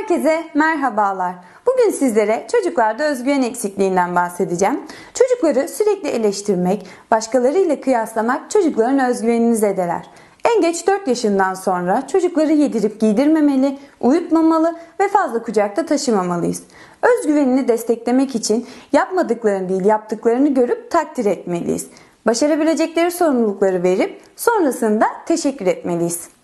Herkese merhabalar. Bugün sizlere çocuklarda özgüven eksikliğinden bahsedeceğim. Çocukları sürekli eleştirmek, başkalarıyla kıyaslamak çocukların özgüvenini zedeler. En geç 4 yaşından sonra çocukları yedirip giydirmemeli, uyutmamalı ve fazla kucakta taşımamalıyız. Özgüvenini desteklemek için yapmadıklarını değil yaptıklarını görüp takdir etmeliyiz. Başarabilecekleri sorumlulukları verip sonrasında teşekkür etmeliyiz.